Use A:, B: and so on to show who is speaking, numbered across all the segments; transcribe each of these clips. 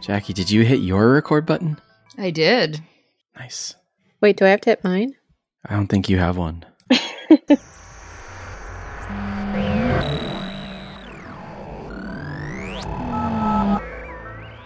A: Jackie, did you hit your record button?
B: I did.
A: Nice.
C: Wait, do I have to hit mine?
A: I don't think you have one.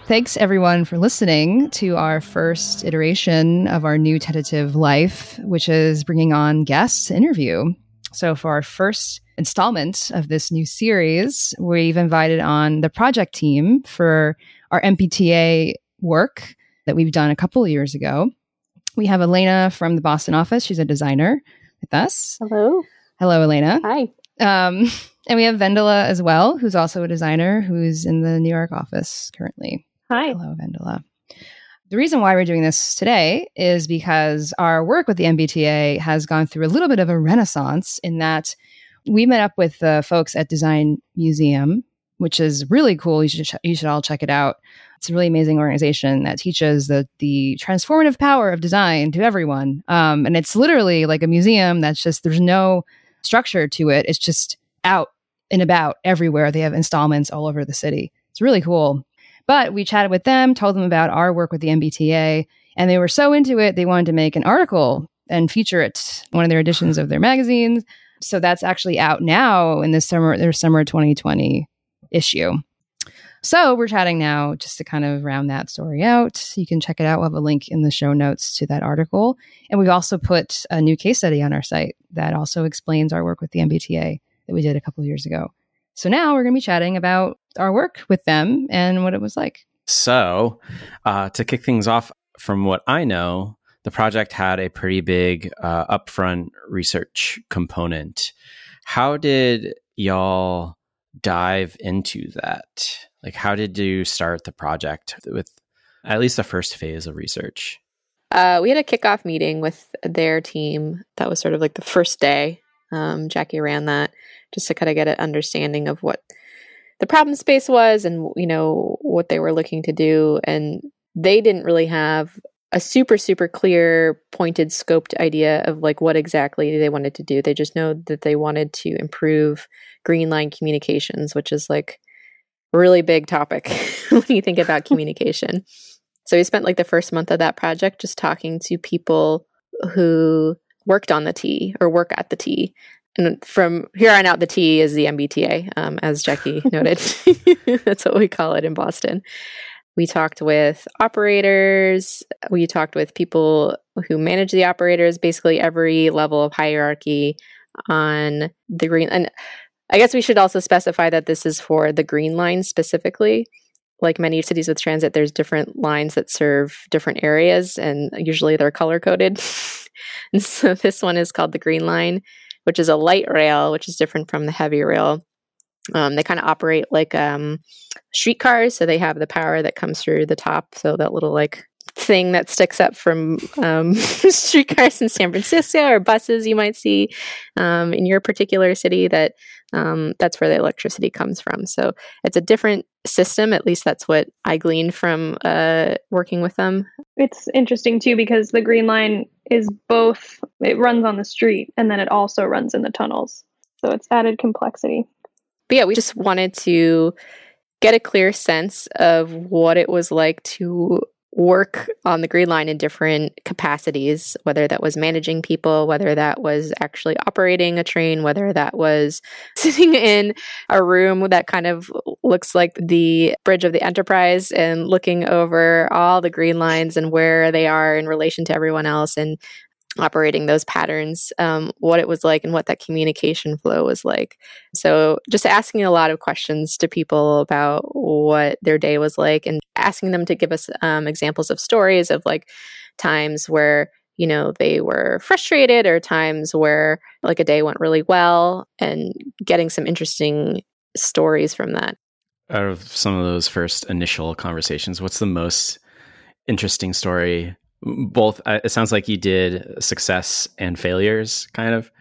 B: Thanks everyone for listening to our first iteration of our new tentative life, which is bringing on guests to interview. So, for our first installment of this new series, we've invited on the project team for our MBTA work that we've done a couple of years ago. We have Elena from the Boston office. She's a designer with us.
C: Hello.
B: Hello, Elena.
C: Hi.
B: Um, and we have Vendela as well, who's also a designer who's in the New York office currently.
C: Hi.
B: Hello, Vendela. The reason why we're doing this today is because our work with the MBTA has gone through a little bit of a renaissance in that we met up with the folks at Design Museum, which is really cool. You should you should all check it out. It's a really amazing organization that teaches the the transformative power of design to everyone. Um, and it's literally like a museum that's just there's no structure to it. It's just out and about everywhere. They have installments all over the city. It's really cool. But we chatted with them, told them about our work with the MBTA, and they were so into it, they wanted to make an article and feature it one of their editions of their magazines. So that's actually out now in the summer, their summer 2020 issue. So we're chatting now just to kind of round that story out. You can check it out. We'll have a link in the show notes to that article. And we've also put a new case study on our site that also explains our work with the MBTA that we did a couple years ago. So now we're going to be chatting about our work with them and what it was like.
A: So, uh, to kick things off, from what I know, the project had a pretty big uh, upfront research component. How did y'all dive into that? Like, how did you start the project with at least the first phase of research?
C: Uh, we had a kickoff meeting with their team. That was sort of like the first day. Um, Jackie ran that just to kind of get an understanding of what the problem space was and you know what they were looking to do and they didn't really have a super super clear pointed scoped idea of like what exactly they wanted to do they just know that they wanted to improve green line communications which is like a really big topic when you think about communication so we spent like the first month of that project just talking to people who worked on the T or work at the T and from here on out, the T is the MBTA, um, as Jackie noted. That's what we call it in Boston. We talked with operators. We talked with people who manage the operators, basically every level of hierarchy on the green. And I guess we should also specify that this is for the green line specifically. Like many cities with transit, there's different lines that serve different areas, and usually they're color coded. and so this one is called the green line which is a light rail, which is different from the heavy rail. Um, they kind of operate like um, streetcars, so they have the power that comes through the top. So that little like thing that sticks up from um, streetcars in San Francisco or buses you might see um, in your particular city. That um, that's where the electricity comes from. So it's a different system. At least that's what I gleaned from uh, working with them.
D: It's interesting too because the Green Line is both, it runs on the street and then it also runs in the tunnels. So it's added complexity.
C: But yeah, we just wanted to get a clear sense of what it was like to work on the green line in different capacities, whether that was managing people, whether that was actually operating a train, whether that was sitting in a room that kind of looks like the bridge of the Enterprise and looking over all the green lines and where they are in relation to everyone else and operating those patterns, um, what it was like, and what that communication flow was like. So, just asking a lot of questions to people about what their day was like, and asking them to give us um, examples of stories of like times where you know they were frustrated or times where like a day went really well and getting some interesting stories from that
A: out of some of those first initial conversations what's the most interesting story both uh, it sounds like you did success and failures kind of.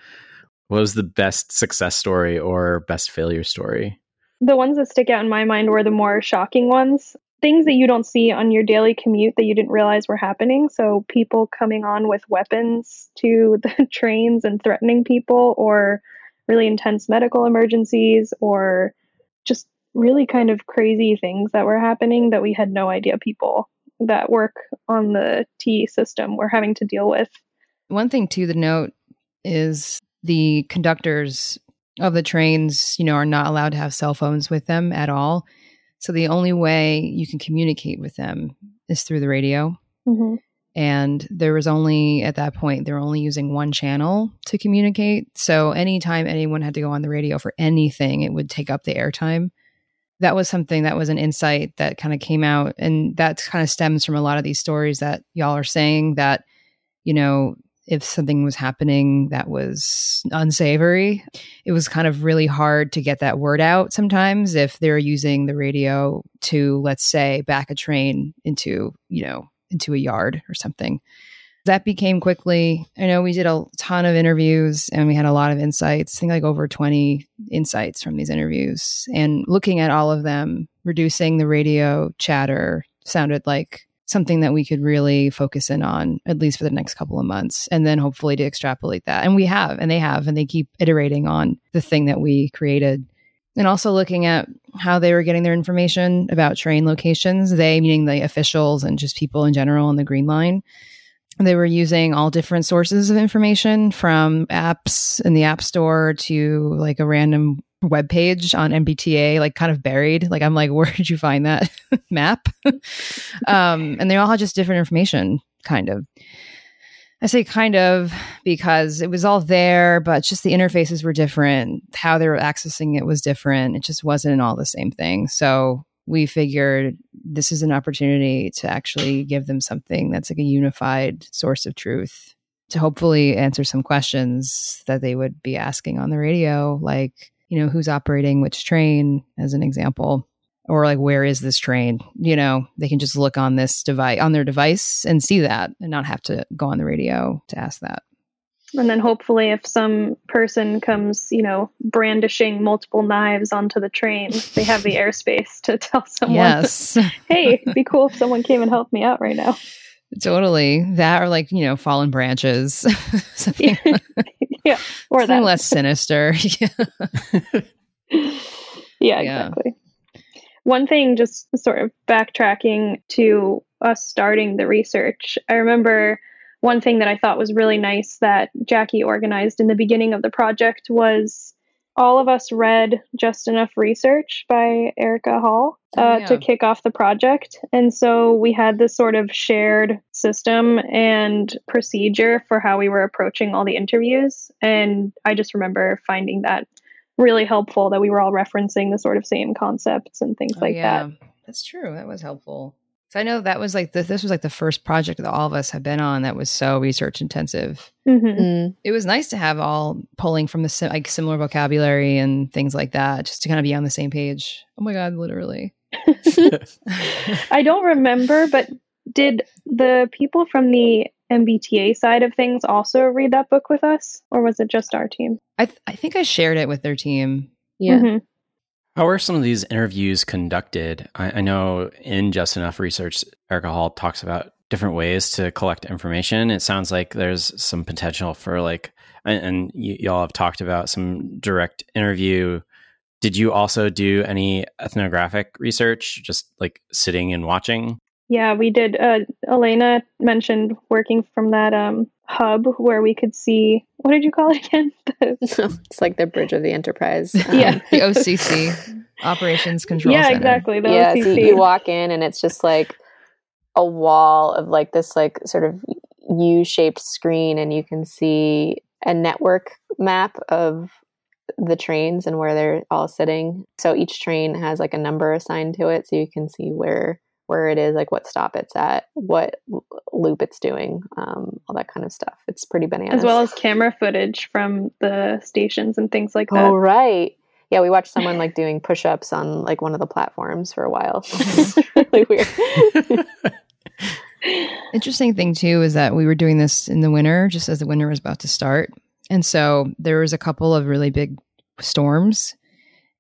A: What was the best success story or best failure story?
D: The ones that stick out in my mind were the more shocking ones. Things that you don't see on your daily commute that you didn't realize were happening. So people coming on with weapons to the trains and threatening people or really intense medical emergencies or just really kind of crazy things that were happening that we had no idea people that work on the T system we're having to deal with.
B: One thing too to the note is the conductors of the trains, you know, are not allowed to have cell phones with them at all. So the only way you can communicate with them is through the radio.
D: Mm-hmm.
B: And there was only, at that point, they were only using one channel to communicate. So anytime anyone had to go on the radio for anything, it would take up the airtime. That was something that was an insight that kind of came out. And that kind of stems from a lot of these stories that y'all are saying that, you know, if something was happening that was unsavory, it was kind of really hard to get that word out sometimes if they're using the radio to, let's say, back a train into, you know, into a yard or something. That became quickly, I know we did a ton of interviews and we had a lot of insights, I think like over 20 insights from these interviews. And looking at all of them, reducing the radio chatter sounded like something that we could really focus in on at least for the next couple of months and then hopefully to extrapolate that and we have and they have and they keep iterating on the thing that we created and also looking at how they were getting their information about train locations they meaning the officials and just people in general on the green line they were using all different sources of information from apps in the app store to like a random web page on MBTA, like kind of buried. Like I'm like, where did you find that map? um, and they all had just different information, kind of. I say kind of because it was all there, but just the interfaces were different. How they were accessing it was different. It just wasn't all the same thing. So we figured this is an opportunity to actually give them something that's like a unified source of truth to hopefully answer some questions that they would be asking on the radio, like you know, who's operating which train, as an example, or like, where is this train? You know, they can just look on this device, on their device and see that and not have to go on the radio to ask that.
D: And then hopefully, if some person comes, you know, brandishing multiple knives onto the train, they have the airspace to tell someone,
B: yes.
D: hey, it'd be cool if someone came and helped me out right now.
B: Totally. That or like, you know, fallen branches. something,
D: yeah. Or
B: something
D: that.
B: less sinister. yeah.
D: yeah, exactly. One thing, just sort of backtracking to us starting the research, I remember one thing that I thought was really nice that Jackie organized in the beginning of the project was all of us read Just Enough Research by Erica Hall uh,
B: Oh, yeah.
D: to kick off the project. And so we had this sort of shared system and procedure for how we were approaching all the interviews. And I just remember finding that really helpful that we were all referencing the sort of same concepts and things
B: Oh,
D: like
B: yeah.
D: that.
B: That's true. That was helpful. So I know that was like the, this was like the first project that all of us have been on that was so research intensive.
D: hmm
C: Mm.
B: It was nice to have all pulling from the si- like similar vocabulary and things like that, just to kind of be on the same page. Oh my god, literally.
D: I don't remember, but did the people from the MBTA side of things also read that book with us, or was it just our team?
B: I th- I think I shared it with their team.
C: Yeah.
D: Mhm.
A: How are some of these interviews conducted? I, I know in Just Enough Research, Erica Hall talks about different ways to collect information. It sounds like there's some potential for like, and, and y- y'all have talked about some direct interview. Did you also do any ethnographic research, just like sitting and watching?
D: Yeah, we did. Uh, Elena mentioned working from that um, hub where we could see. What did you call it again?
C: It's like the bridge of the Enterprise.
D: Yeah.
B: Um, the OCC Operations Control
D: yeah,
B: Center.
D: exactly. The
C: yeah, so you walk in and it's just like a wall of like this like sort of U-shaped screen and you can see a network map of the trains and where they're all sitting. So each train has like a number assigned to it so you can see where where it is, like what stop it's at, what loop it's doing, um, all that kind of stuff. It's pretty bananas.
D: as well as camera footage from the stations and things like that.
C: Oh right. Yeah, we watched someone like doing push-ups on like one of the platforms for a while. it's really weird.
B: Interesting thing too is that we were doing this in the winter, just as the winter was about to start, and so there was a couple of really big storms,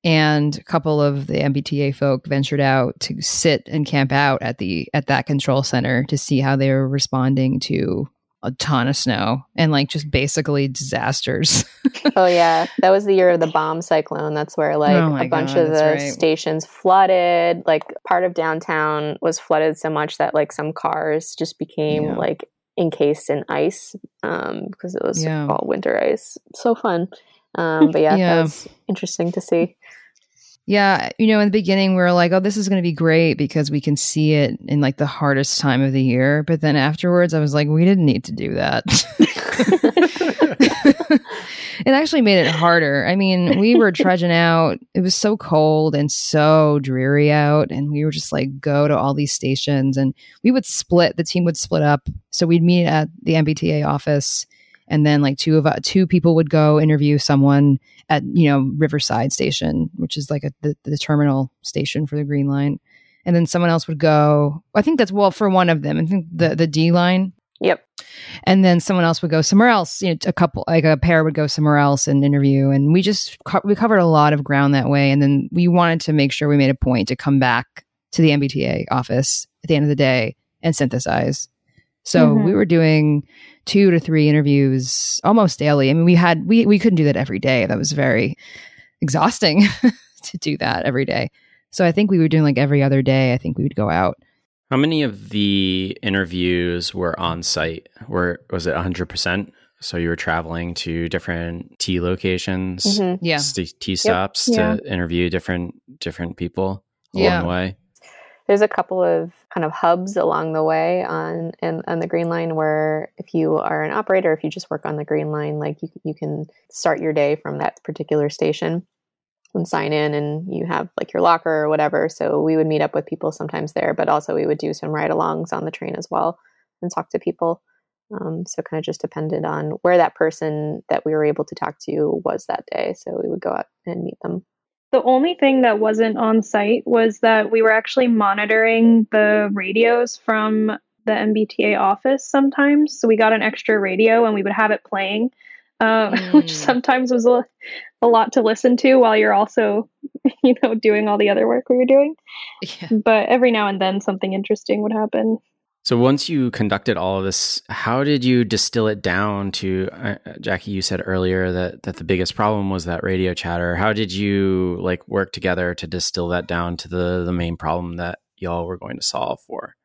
B: and a couple of the MBTA folk ventured out to sit and camp out at the at that control center to see how they were responding to a ton of snow and like just basically disasters.
C: oh yeah, that was the year of the bomb cyclone. That's where like
B: Oh
C: a bunch
B: God,
C: of the
B: right.
C: stations flooded. Like part of downtown was flooded so much that like some cars just became
B: Yeah.
C: like encased in ice um, because it was
B: Yeah.
C: all winter ice. So fun. Um, but yeah,
B: Yeah.
C: that was interesting to see.
B: Yeah, you know, in the beginning we were like, "Oh, this is going to be great because we can see it in like the hardest time of the year." But then afterwards, I was like, "We didn't need to do that." it actually made it harder. I mean, we were trudging out. It was so cold and so dreary out, and we were just like, go to all these stations, and we would split. The team would split up, so we'd meet at the MBTA office, and then like two of uh, two people would go interview someone at you know Riverside Station, which is like a, the the terminal station for the Green Line, and then someone else would go. I think that's well for one of them. I think the the D line,
C: Yep.
B: and then someone else would go somewhere else. You know, a couple like a pair would go somewhere else and interview, and we just co- we covered a lot of ground that way. And then we wanted to make sure we made a point to come back to the MBTA office at the end of the day and synthesize. So
D: Mhm.
B: we were doing two to three interviews almost daily. I mean, we had we we couldn't do that every day. That was very exhausting to do that every day. So I think we were doing like every other day. I think we would go out.
A: How many of the interviews were on site? Were was it 100%? So you were traveling to different T locations,
C: Mhm.
B: Yeah.
A: st- T stops
D: Yeah.
A: to interview different different people along
B: Yeah.
A: the way.
C: There's a couple of kind of hubs along the way on in, on the Green Line where if you are an operator, if you just work on the Green Line, like you you can start your day from that particular station and sign in, and you have like your locker or whatever. So we would meet up with people sometimes there, but also we would do some ride-alongs on the train as well and talk to people. Um, so kind of just depended on where that person that we were able to talk to was that day. So we would go out and meet them.
D: The only thing that wasn't on site was that we were actually monitoring the radios from the MBTA office sometimes. So we got an extra radio and we would have it playing, um, which
B: Mm.
D: sometimes was a, a lot to listen to while you're also, you know, doing all the other work we were doing.
B: Yeah.
D: But every now and then something interesting would happen.
A: So once you conducted all of this, how did you distill it down to uh, Jackie? You said earlier that that the biggest problem was that radio chatter. How did you like work together to distill that down to the the main problem that y'all were going to solve for?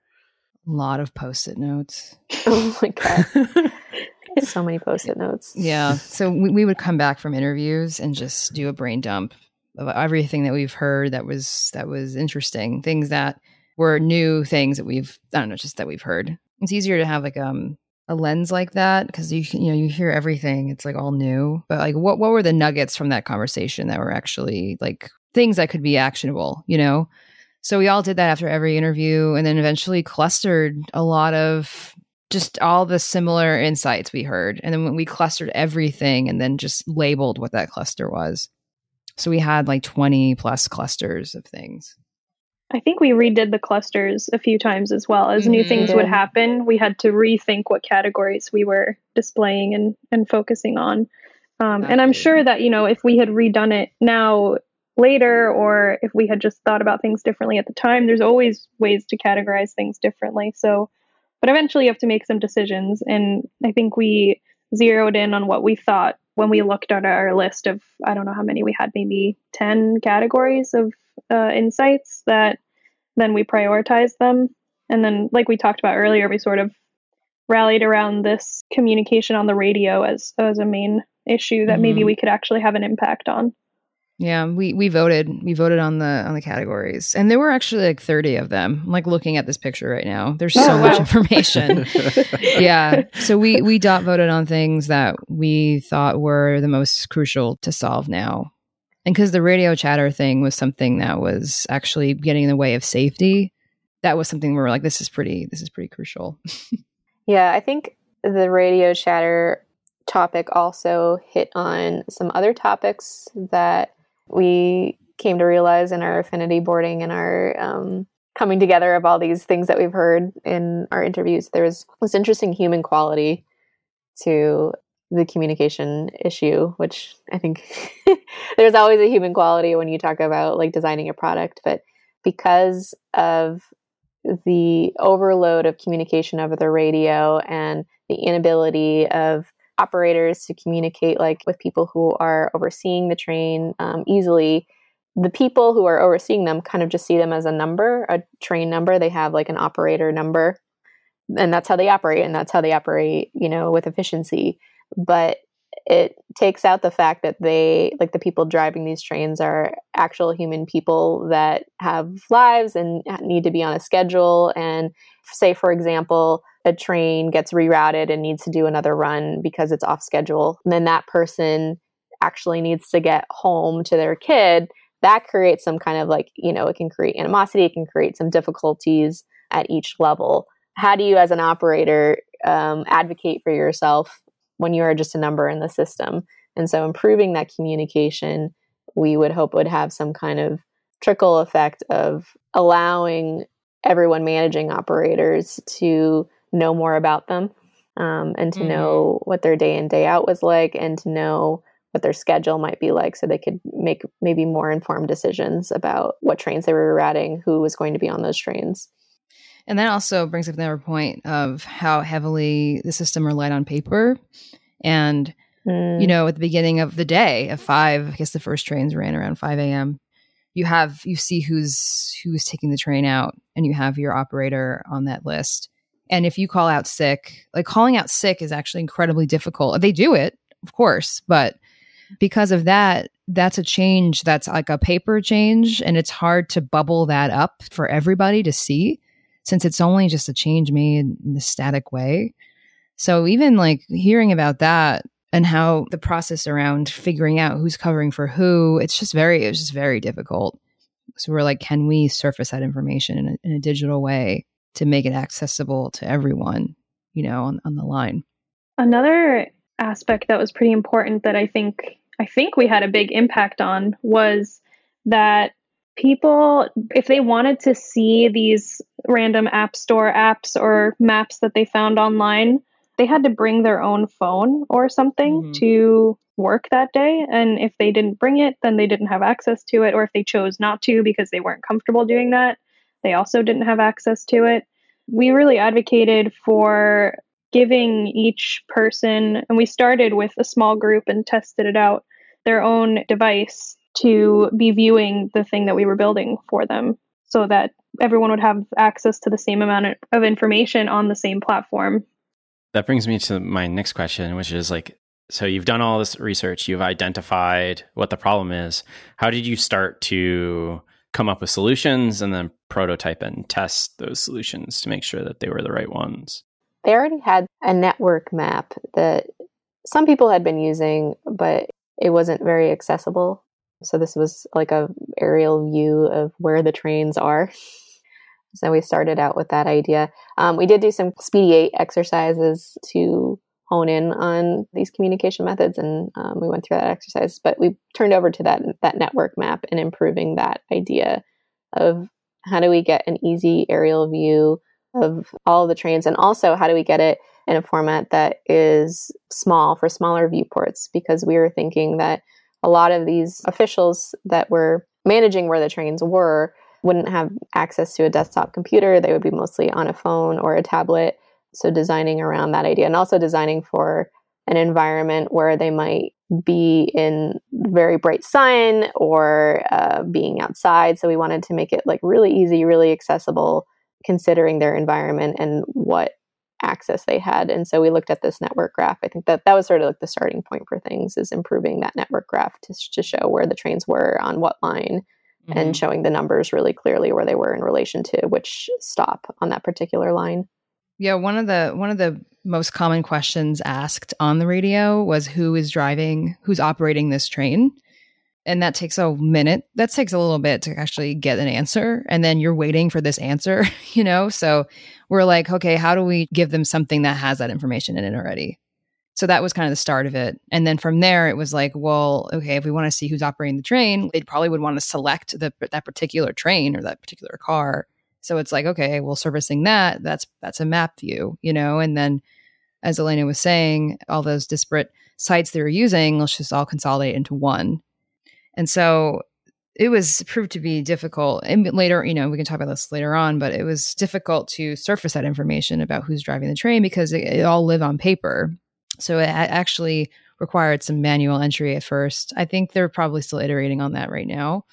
B: A lot of post-it notes.
C: Oh my god, so many post-it notes.
B: Yeah. So we, we would come back from interviews and just do a brain dump of everything that we've heard that was that was interesting, things that were new things that we've I don't know, just that we've heard. It's easier to have like um a lens like that because you you know you hear everything. It's like all new. But like what what were the nuggets from that conversation that were actually like things that could be actionable, you know? So we all did that after every interview and then eventually clustered a lot of just all the similar insights we heard. And then when we clustered everything and then just labeled what that cluster was. So we had like 20 plus clusters of things.
D: I think we redid the clusters a few times as well. As new
B: Mhm.
D: things would happen, we had to rethink what categories we were displaying and, and focusing on. Um, and I'm sure that, you know, if we had redone it now later or if we had just thought about things differently at the time, there's always ways to categorize things differently. So, but eventually you have to make some decisions. And I think we zeroed in on what we thought when we looked at our list of, I don't know how many we had, maybe 10 categories of uh, insights that then we prioritize them. And then, like we talked about earlier, we sort of rallied around this communication on the radio as, as a main issue that maybe
B: Mhm.
D: we could actually have an impact on.
B: Yeah, we we voted. We voted on the on the categories. And there were actually like 30 of them. I'm like looking at this picture right now. There's so
D: Oh,
B: much
D: wow.
B: information. yeah. So we we dot voted on things that we thought were the most crucial to solve now. And because the radio chatter thing was something that was actually getting in the way of safety, that was something where we were like, this is pretty, this is pretty crucial.
C: Yeah, I think the radio chatter topic also hit on some other topics that we came to realize in our affinity boarding and our um, coming together of all these things that we've heard in our interviews. There was this interesting human quality to the communication issue, which I think there's always a human quality when you talk about like designing a product, but because of the overload of communication over the radio and the inability of operators to communicate like with people who are overseeing the train um, easily the people who are overseeing them kind of just see them as a number a train number. They have like an operator number and that's how they operate and that's how they operate you know with efficiency but it takes out the fact that they like the people driving these trains are actual human people that have lives and need to be on a schedule. And say for example a train gets rerouted and needs to do another run because it's off schedule and then that person actually needs to get home to their kid. That creates some kind of like you know it can create animosity it can create some difficulties at each level. How do you as an operator um, advocate for yourself when you are just a number in the system. And so improving that communication, we would hope would have some kind of trickle effect of allowing everyone managing operators to know more about them um, and to mm-hmm. know what their day in day out was like and to know what their schedule might be like so they could make maybe more informed decisions about what trains they were routing who was going to be on those trains
B: and that also brings up another point of how heavily the system relied on paper. And, mm. you know, at the beginning of the day at five, I guess the first trains ran around 5 a.m. You have, you see who's, who's taking the train out and you have your operator on that list. And if you call out sick, like calling out sick is actually incredibly difficult. They do it, of course, but because of that, that's a change that's like a paper change and it's hard to bubble that up for everybody to see since it's only just a change made in the static way. So even like hearing about that and how the process around figuring out who's covering for who, it's just very, it's just very difficult. So we're like, can we surface that information in a, in a digital way to make it accessible to everyone, you know, on, on the line?
D: Another aspect that was pretty important that I think I think we had a big impact on was that people, if they wanted to see these random app store apps or maps that they found online, they had to bring their own phone or something mm-hmm. to work that day. And if they didn't bring it, then they didn't have access to it. Or if they chose not to because they weren't comfortable doing that, they also didn't have access to it. We really advocated for giving each person, and we started with a small group and tested it out, their own device to be viewing the thing that we were building for them so that everyone would have access to the same amount of information on the same platform.
A: That brings me to my next question, which is like, so you've done all this research, you've identified what the problem is. How did you start to come up with solutions and then prototype and test those solutions to make sure that they were the right ones?
C: They already had a network map that some people had been using, but it wasn't very accessible. So this was like a aerial view of where the trains are. So we started out with that idea. Um, we did do some Speedy 8 exercises to hone in on these communication methods, and um, we went through that exercise. But we turned over to that that network map and improving that idea of how do we get an easy aerial view of all the trains, and also how do we get it in a format that is small for smaller viewports? Because we were thinking that a lot of these officials that were managing where the trains were wouldn't have access to a desktop computer. They would be mostly on a phone or a tablet. So, designing around that idea and also designing for an environment where they might be in very bright sun or uh, being outside. So, we wanted to make it like really easy, really accessible, considering their environment and what access they had. And so we looked at this network graph. I think that that was sort of like the starting point for things is improving that network graph to, to show where the trains were on what line mm-hmm. and showing the numbers really clearly where they were in relation to which stop on that particular line.
B: Yeah, one of the one of the most common questions asked on the radio was who is driving, who's operating this train and that takes a minute that takes a little bit to actually get an answer and then you're waiting for this answer you know so we're like okay how do we give them something that has that information in it already? So that was kind of the start of it. And then from there it was like well okay if we want to see who's operating the train they probably would want to select the, that particular train or that particular car. So it's like okay well servicing that that's that's a map view you know? And then as elena was saying all those disparate sites they were using let's just all consolidate into one. And so it was proved to be difficult. And later, you know, we can talk about this later on, but it was difficult to surface that information about who's driving the train because it, it all live on paper. So it actually required some manual entry at first. I think they're probably still iterating on that right now.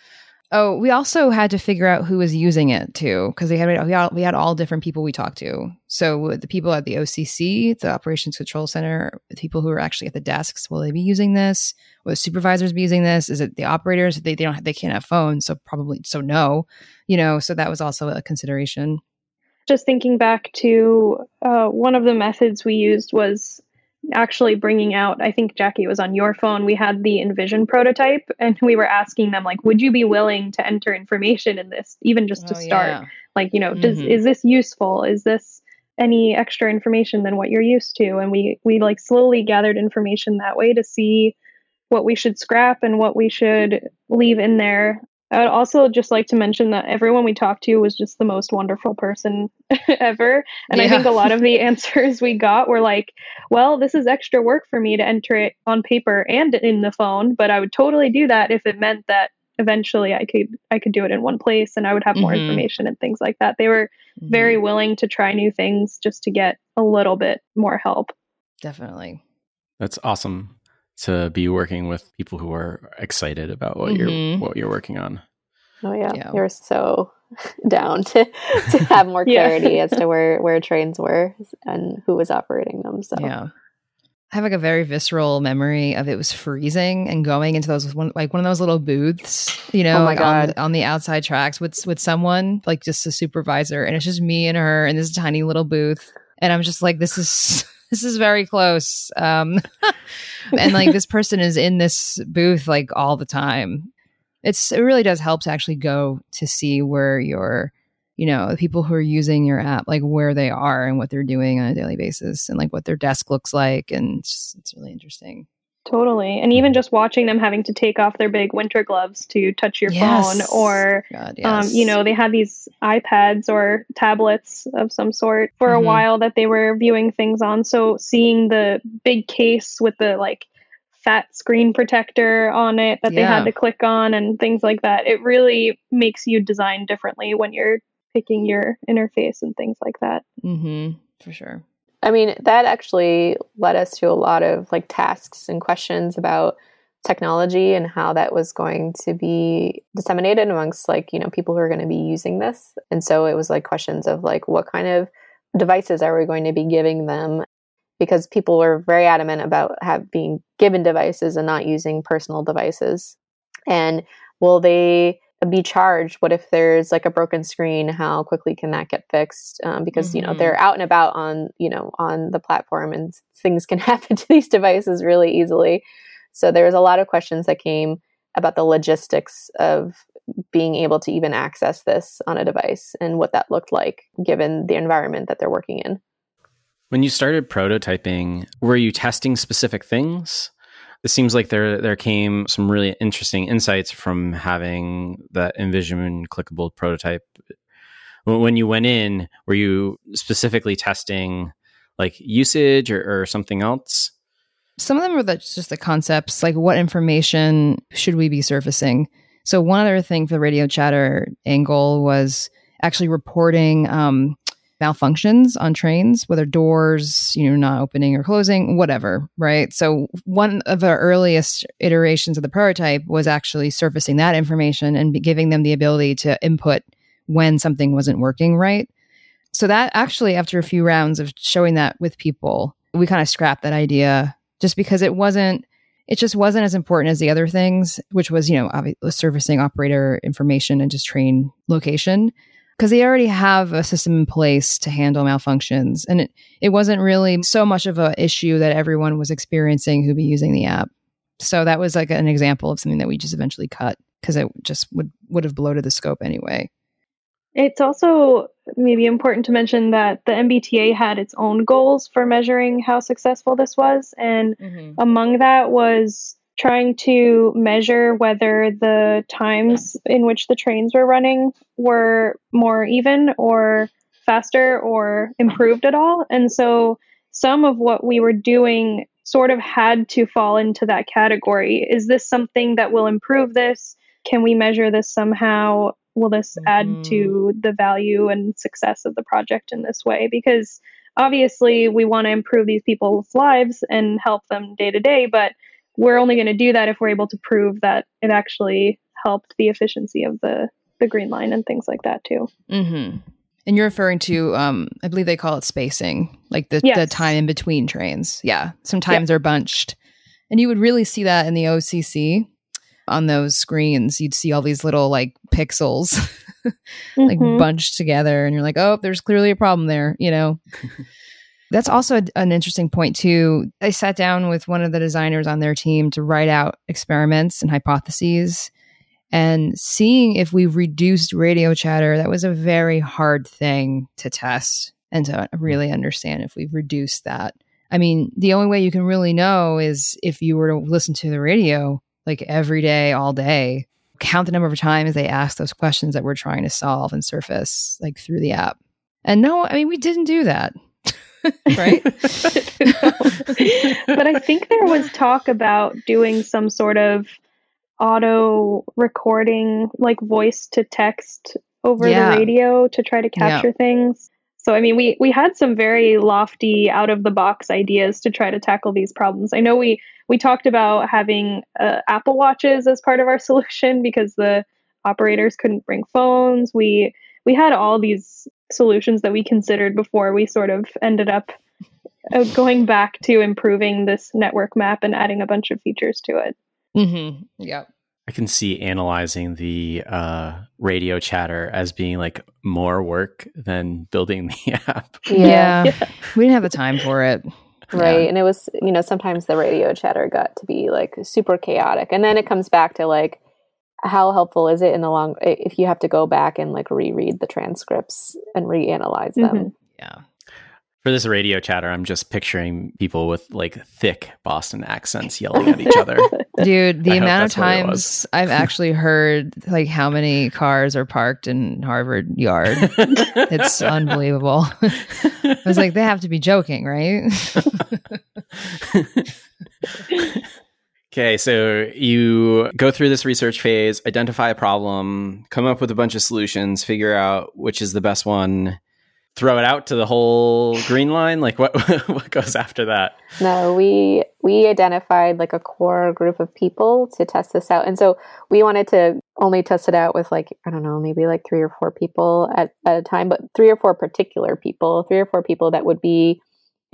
B: Oh, we also had to figure out who was using it too, because we had we had, we had all different people we talked to. So the people at the OCC, the Operations Control Center, the people who are actually at the desks, will they be using this? Will the supervisors be using this? Is it the operators? They they don't have, they can't have phones, so probably so no, you know. So that was also a consideration.
D: Just thinking back to uh, one of the methods we used was actually bringing out i think jackie was on your phone we had the InVision prototype and we were asking them like would you be willing to enter information in this even just to oh, start yeah. like you know mm-hmm. does is this useful is this any extra information than what you're used to and we we like slowly gathered information that way to see what we should scrap and what we should leave in there I would also just like to mention that everyone we talked to was just the most wonderful person ever. And yeah. I think a lot of the answers we got were like, well, this is extra work for me to enter it on paper and in the phone, but I would totally do that if it meant that eventually I could I could do it in one place and I would have more mm-hmm. information and things like that. They were mm-hmm. very willing to try new things just to get a little bit more help.
B: Definitely.
A: That's awesome to be working with people who are excited about what mm-hmm. you're what you're working on.
C: Oh yeah, yeah. you're so down to to have more clarity yeah. as to where where trains were and who was operating them. So
B: yeah. I have like a very visceral memory of it was freezing and going into those one like one of those little booths, you know, oh like on the, on the outside tracks with with someone like just a supervisor, and it's just me and her in this tiny little booth, and I'm just like, this is this is very close. Um, and like this person is in this booth like all the time. It's it really does help to actually go to see where your, you know, the people who are using your app, like where they are and what they're doing on a daily basis, and like what their desk looks like, and it's, it's really interesting.
D: Totally. And even just watching them having to take off their big winter gloves to touch your yes. phone or, God, yes. um, you know, they had these iPads or tablets of some sort for mm-hmm. a while that they were viewing things on. So seeing the big case with the like fat screen protector on it that yeah. they had to click on and things like that, it really makes you design differently when you're picking your interface and things like that.
B: Mm-hmm. For sure.
C: I mean, that actually led us to a lot of like tasks and questions about technology and how that was going to be disseminated amongst like, you know, people who are going to be using this. And so it was like questions of like what kind of devices are we going to be giving them because people were very adamant about have being given devices and not using personal devices. And will they be charged? What if there's like a broken screen? How quickly can that get fixed? Um, because mm-hmm. you know they're mm-hmm. out and about on you know on the platform and things can happen to these devices really easily. So there was a lot of questions that came about the logistics of being able to even access this on a device and what that looked like given the environment that they're working in.
A: When you started prototyping were you testing specific things it seems like there there came some really interesting insights from having that InVision clickable prototype. When you went in, were you specifically testing like usage or, or something else?
B: Some of them were the, just the concepts, like what information should we be surfacing. So one other thing for the radio chatter angle was actually reporting um, malfunctions on trains, whether doors, you know, not opening or closing, whatever, right? So one of the earliest iterations of the prototype was actually surfacing that information and giving them the ability to input when something wasn't working right. So that actually after a few rounds of showing that with people, we kind of scrapped that idea just because it wasn't it just wasn't as important as the other things, which was, you know, servicing operator information and just train location because they already have a system in place to handle malfunctions. And it, it wasn't really so much of an issue that everyone was experiencing who'd be using the app. So that was like an example of something that we just eventually cut because it just would, would have bloated the scope anyway.
D: It's also maybe important to mention that the MBTA had its own goals for measuring how successful this was. And mm-hmm. among that was trying to measure whether the times in which the trains were running were more even or faster or improved at all. And so some of what we were doing sort of had to fall into that category. Is this something that will improve this? can we measure this somehow? Will this mm-hmm. add to the value and success of the project in this way? Because obviously, we want to improve these people's lives and help them day to day, but we're only going to do that if we're able to prove that it actually helped the efficiency of the the green line and things like that too.
B: Mm-hmm. And you're referring to, um, I believe they call it spacing, like the, yes. the time in between trains. Yeah, sometimes they're bunched, and you would really see that in the OCC on those screens. You'd see all these little like pixels, like mm-hmm. bunched together, and you're like, oh, there's clearly a problem there. You know. That's also an interesting point too. I sat down with one of the designers on their team to write out experiments and hypotheses and seeing if we reduced radio chatter, that was a very hard thing to test and to really understand if we've reduced that. I mean, the only way you can really know is if you were to listen to the radio like every day, all day, count the number of times they ask those questions that we're trying to solve and surface like through the app. And no, I mean, we didn't do that. right?
D: but I think there was talk about doing some sort of auto recording like voice to text over yeah. the radio to try to capture yeah. things. So I mean we we had some very lofty out of the box ideas to try to tackle these problems. I know we we talked about having uh, Apple watches as part of our solution because the operators couldn't bring phones. We we had all these solutions that we considered before we sort of ended up uh, going back to improving this network map and adding a bunch of features to it.
B: Mm-hmm. Yeah.
A: I can see analyzing the uh, radio chatter as being like more work than building the app.
B: Yeah. yeah. We didn't have the time for it.
C: Right. Yeah. And it was, you know, sometimes the radio chatter got to be like super chaotic. And then it comes back to like, how helpful is it in the long, if you have to go back and like reread the transcripts and reanalyze them? Mm-hmm.
B: Yeah
A: for this radio chatter, I'm just picturing people with like thick Boston accents yelling at each other.
B: Dude, the I amount of times I've actually heard like how many cars are parked in Harvard Yard, it's unbelievable. I was like, they have to be joking, right?
A: Okay, so you go through this research phase, identify a problem, come up with a bunch of solutions, figure out which is the best one, throw it out to the whole green line? Like what what goes after that?
C: No we we identified like a core group of people to test this out. And so we wanted to only test it out with like i don't know maybe like three or four people at, at a time but three or four particular people three or four people that would be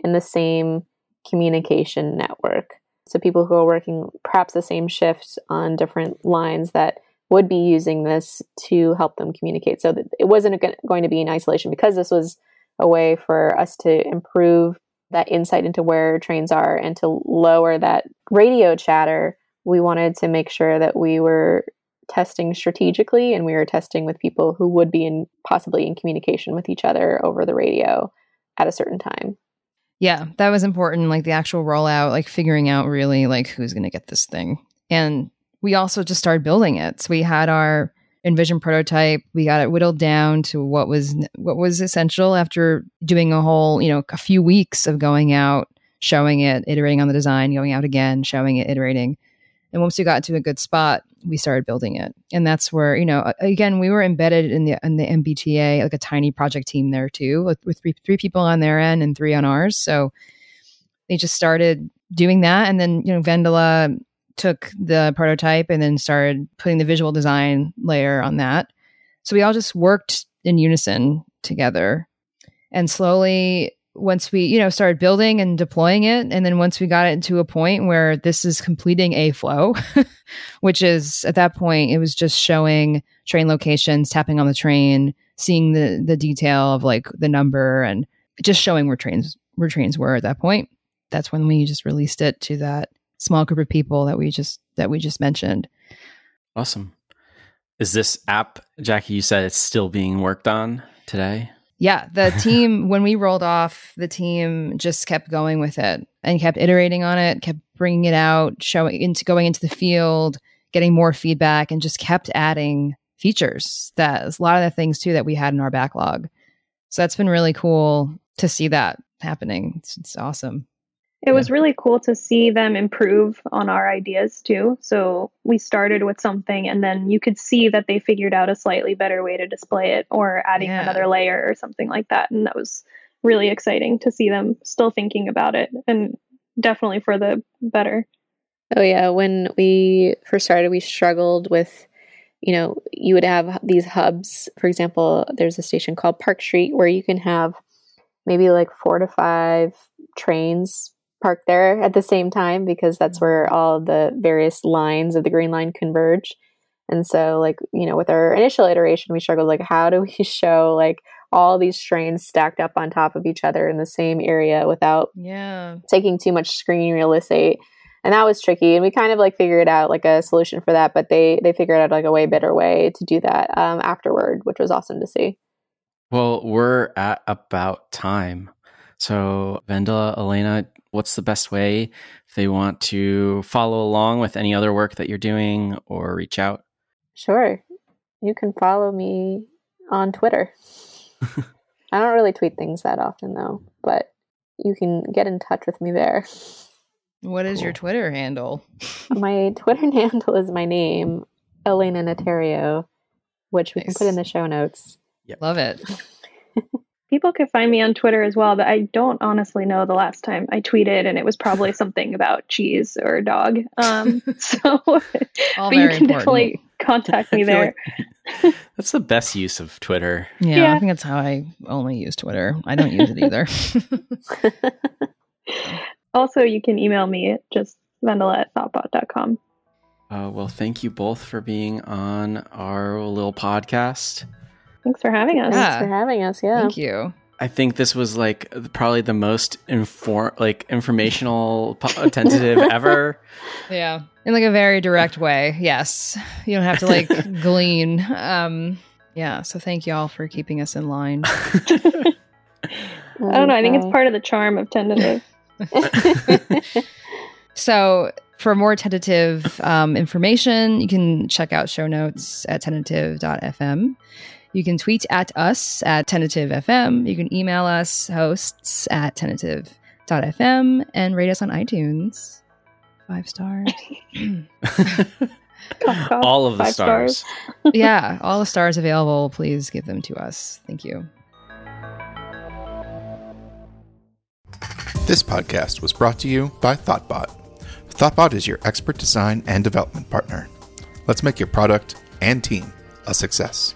C: in the same communication network so people who are working perhaps the same shift on different lines that would be using this to help them communicate. So it wasn't going to be in isolation because this was a way for us to improve that insight into where trains are and to lower that radio chatter. We wanted to make sure that we were testing strategically and we were testing with people who would be in possibly in communication with each other over the radio at a certain time.
B: Yeah, that was important like the actual rollout, like figuring out really like who's going to get this thing. And we also just started building it. So we had our InVision prototype. We got it whittled down to what was what was essential after doing a whole, you know, a few weeks of going out, showing it, iterating on the design, going out again, showing it, iterating. And once we got to a good spot, we started building it. And that's where, you know, again, we were embedded in the in the MBTA, like a tiny project team there too, with, with three three people on their end and three on ours. So they just started doing that. And then, you know, Vendela took the prototype and then started putting the visual design layer on that. So we all just worked in unison together. And slowly, once we, you know, started building and deploying it, and then once we got it to a point where this is completing a flow, which is at that point, it was just showing train locations, tapping on the train, seeing the the detail of like the number and just showing where trains where trains were at that point. That's when we just released it to that small group of people that we just that we just mentioned.
A: Awesome. Is this app, Jackie? You said it's still being worked on today.
B: Yeah, the team when we rolled off, the team just kept going with it and kept iterating on it, kept bringing it out, showing into going into the field, getting more feedback, and just kept adding features. That a lot of the things too that we had in our backlog. So that's been really cool to see that happening. It's, it's awesome.
D: It was really cool to see them improve on our ideas too. So we started with something and then you could see that they figured out a slightly better way to display it or adding
B: Yeah.
D: another layer or something like that. And that was really exciting to see them still thinking about it and definitely for the better.
C: Oh yeah, when we first started, we struggled with, you know, you would have these hubs. For example, there's a station called Park Street where you can have maybe like four to five trains parked there at the same time because that's where all the various lines of the Green Line converge. And so, like, you know, with our initial iteration, we struggled like, how do we show like all these trains stacked up on top of each other in the same area without
B: Yeah.
C: taking too much screen real estate and that was tricky and we kind of like figured out like a solution for that but they they figured out like a way better way to do that um, afterward which was awesome to see
A: Well, we're at about time. So, Vendela, Elena, what's the best way if they want to follow along with any other work that you're doing or reach out?
C: sure. You can follow me on twitter. I don't really tweet things that often though but you can get in touch with me there.
B: What is your Twitter handle?
C: my twitter handle is my name elena natario which we can put in the show notes.
B: Love it.
D: People can find me on Twitter as well, but I don't honestly know the last time I tweeted, and it was probably something about cheese or dog. Um, so, but you can
B: important.
D: definitely contact me there.
A: like that's the best use of Twitter.
B: Yeah,
D: Yeah.
B: I think that's how I only use Twitter. I don't use it either.
D: Also, you can email me at just vendela at thoughtbot.com.
A: Uh, well, thank you both for being on our little podcast.
D: Thanks for having us.
B: Yeah.
C: thanks for having us yeah
B: Thank you.
A: I think this was like probably the most inform, like informational po- tentative ever.
B: Yeah. In like a very direct way. Yes. You don't have to like glean. Um yeah, so thank y'all for keeping us in line.
D: I don't know. I think it's part of the charm of tentative.
B: So, for more tentative um, information, you can check out show notes at tentative.fm. You can tweet at us at tentative.fm. You can email us, hosts at tentative.fm, and rate us on iTunes. Five stars.
D: Cough, cough.
A: All of the
D: Five
A: stars.
D: stars.
B: yeah, all the stars available. Please give them to us. Thank you.
E: This podcast was brought to you by Thoughtbot. Thoughtbot is your expert design and development partner. Let's make your product and team a success.